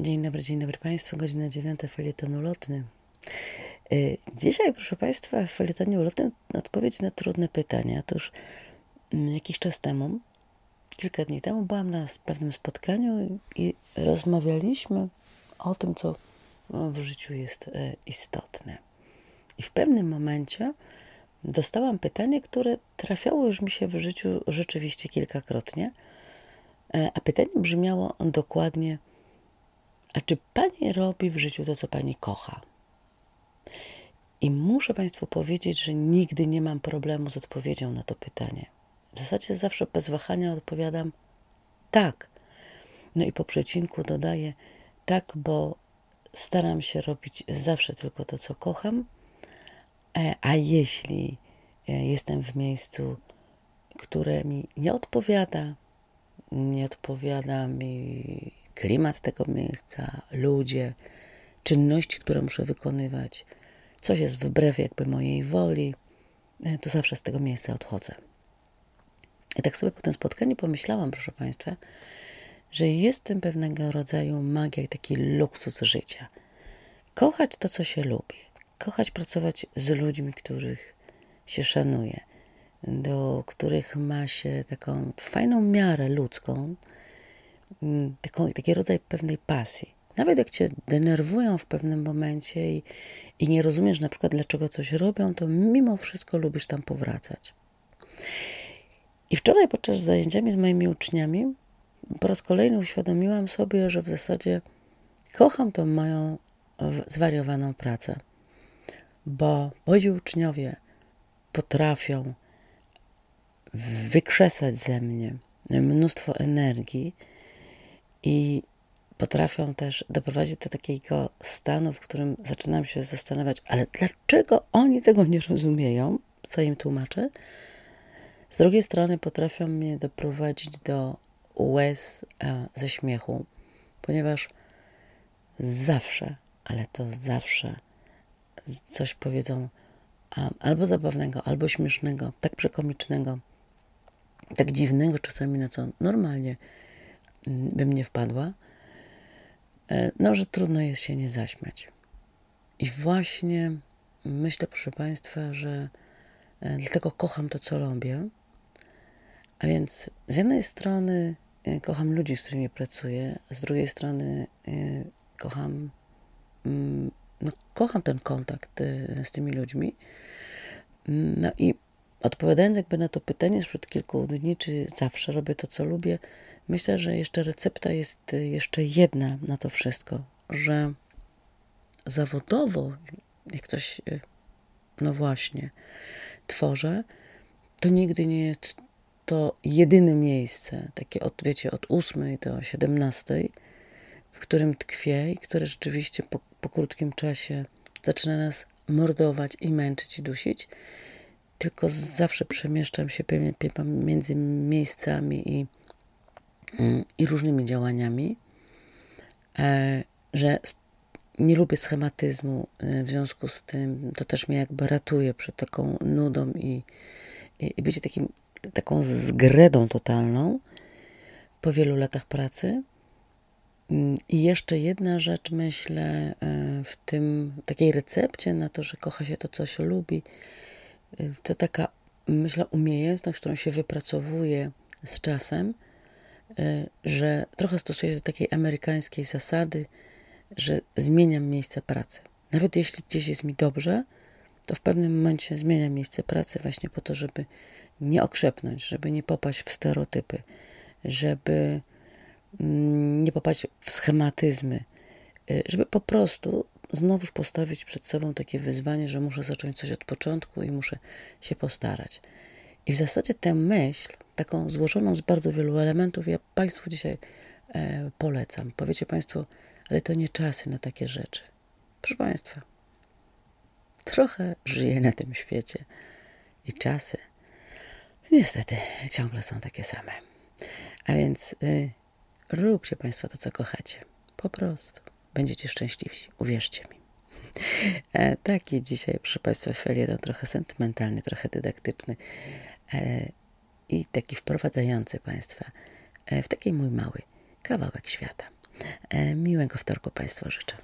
Dzień dobry, dzień dobry Państwu. Godzina dziewiąta, felieton ulotny. Y, dzisiaj, proszę Państwa, w felietonie ulotnym odpowiedź na trudne pytania. Otóż mm, jakiś czas temu, kilka dni temu, byłam na pewnym spotkaniu i rozmawialiśmy o tym, co w życiu jest e, istotne. I w pewnym momencie dostałam pytanie, które trafiało już mi się w życiu rzeczywiście kilkakrotnie. E, a pytanie brzmiało dokładnie – a czy pani robi w życiu to, co pani kocha? I muszę Państwu powiedzieć, że nigdy nie mam problemu z odpowiedzią na to pytanie. W zasadzie zawsze bez wahania odpowiadam tak. No i po przecinku dodaję tak, bo staram się robić zawsze tylko to, co kocham, e, a jeśli e, jestem w miejscu, które mi nie odpowiada, nie odpowiada mi klimat tego miejsca, ludzie, czynności, które muszę wykonywać, coś jest wbrew jakby mojej woli, e, to zawsze z tego miejsca odchodzę. I tak sobie po tym spotkaniu pomyślałam, proszę Państwa, że jest w tym pewnego rodzaju magia i taki luksus życia. Kochać to, co się lubi. Kochać pracować z ludźmi, których się szanuje, do których ma się taką fajną miarę ludzką, taką, taki rodzaj pewnej pasji. Nawet jak cię denerwują w pewnym momencie i, i nie rozumiesz na przykład, dlaczego coś robią, to mimo wszystko lubisz tam powracać. I wczoraj podczas zajęciami z moimi uczniami po raz kolejny uświadomiłam sobie, że w zasadzie kocham tą moją zwariowaną pracę, bo moi uczniowie potrafią wykrzesać ze mnie mnóstwo energii, i potrafią też doprowadzić do takiego stanu, w którym zaczynam się zastanawiać, ale dlaczego oni tego nie rozumieją, co im tłumaczę? Z drugiej strony potrafią mnie doprowadzić do łez e, ze śmiechu, ponieważ zawsze, ale to zawsze coś powiedzą albo zabawnego, albo śmiesznego, tak przekomicznego, tak dziwnego czasami, na co normalnie bym nie wpadła, e, no, że trudno jest się nie zaśmiać. I właśnie myślę, proszę Państwa, że e, dlatego kocham to, co lubię. A więc z jednej strony e, kocham ludzi, z którymi pracuję, z drugiej strony kocham, mm, no, kocham ten kontakt z tymi ludźmi. No i odpowiadając jakby na to pytanie sprzed kilku dni, czy zawsze robię to, co lubię, Myślę, że jeszcze recepta jest y, jeszcze jedna na to wszystko, że zawodowo, jak coś, y, no właśnie, tworzę, to nigdy nie jest to jedyne miejsce, takie od, wiecie, od 8 do 17, w którym tkwię i które rzeczywiście po, po krótkim czasie zaczyna nas mordować i męczyć i dusić, tylko zawsze przemieszczam się między miejscami i i różnymi działaniami, e, że nie lubię schematyzmu, e, w związku z tym to też mnie jakby ratuje przed taką nudą i, i, i bycie takim, taką zgredą totalną po wielu latach pracy. Mm, I jeszcze jedna rzecz, myślę, e, w tym takiej recepcie na to, że kocha się to, co się lubi, to taka, myślę, umiejętność, którą się wypracowuje z czasem, Y, że trochę stosuję do takiej amerykańskiej zasady, że zmieniam miejsce pracy. Nawet jeśli gdzieś jest mi dobrze, to w pewnym momencie zmieniam miejsce pracy właśnie po to, żeby nie okrzepnąć, żeby nie popaść w stereotypy, żeby mm, nie popaść w schematyzmy, y, żeby po prostu znowuż postawić przed sobą takie wyzwanie, że muszę zacząć coś od początku i muszę się postarać. I w zasadzie tę myśl, taką złożoną z bardzo wielu elementów, ja Państwu dzisiaj e, polecam. Powiecie Państwo, ale to nie czasy na takie rzeczy. Proszę Państwa, trochę żyję na tym świecie i czasy niestety ciągle są takie same. A więc y, róbcie Państwo to, co kochacie. Po prostu. Będziecie szczęśliwsi. Uwierzcie mi. E, taki dzisiaj, proszę Państwa, felieton trochę sentymentalny, trochę dydaktyczny. E, i taki wprowadzający Państwa e, w taki mój mały kawałek świata. Miłego wtorku Państwu życzę.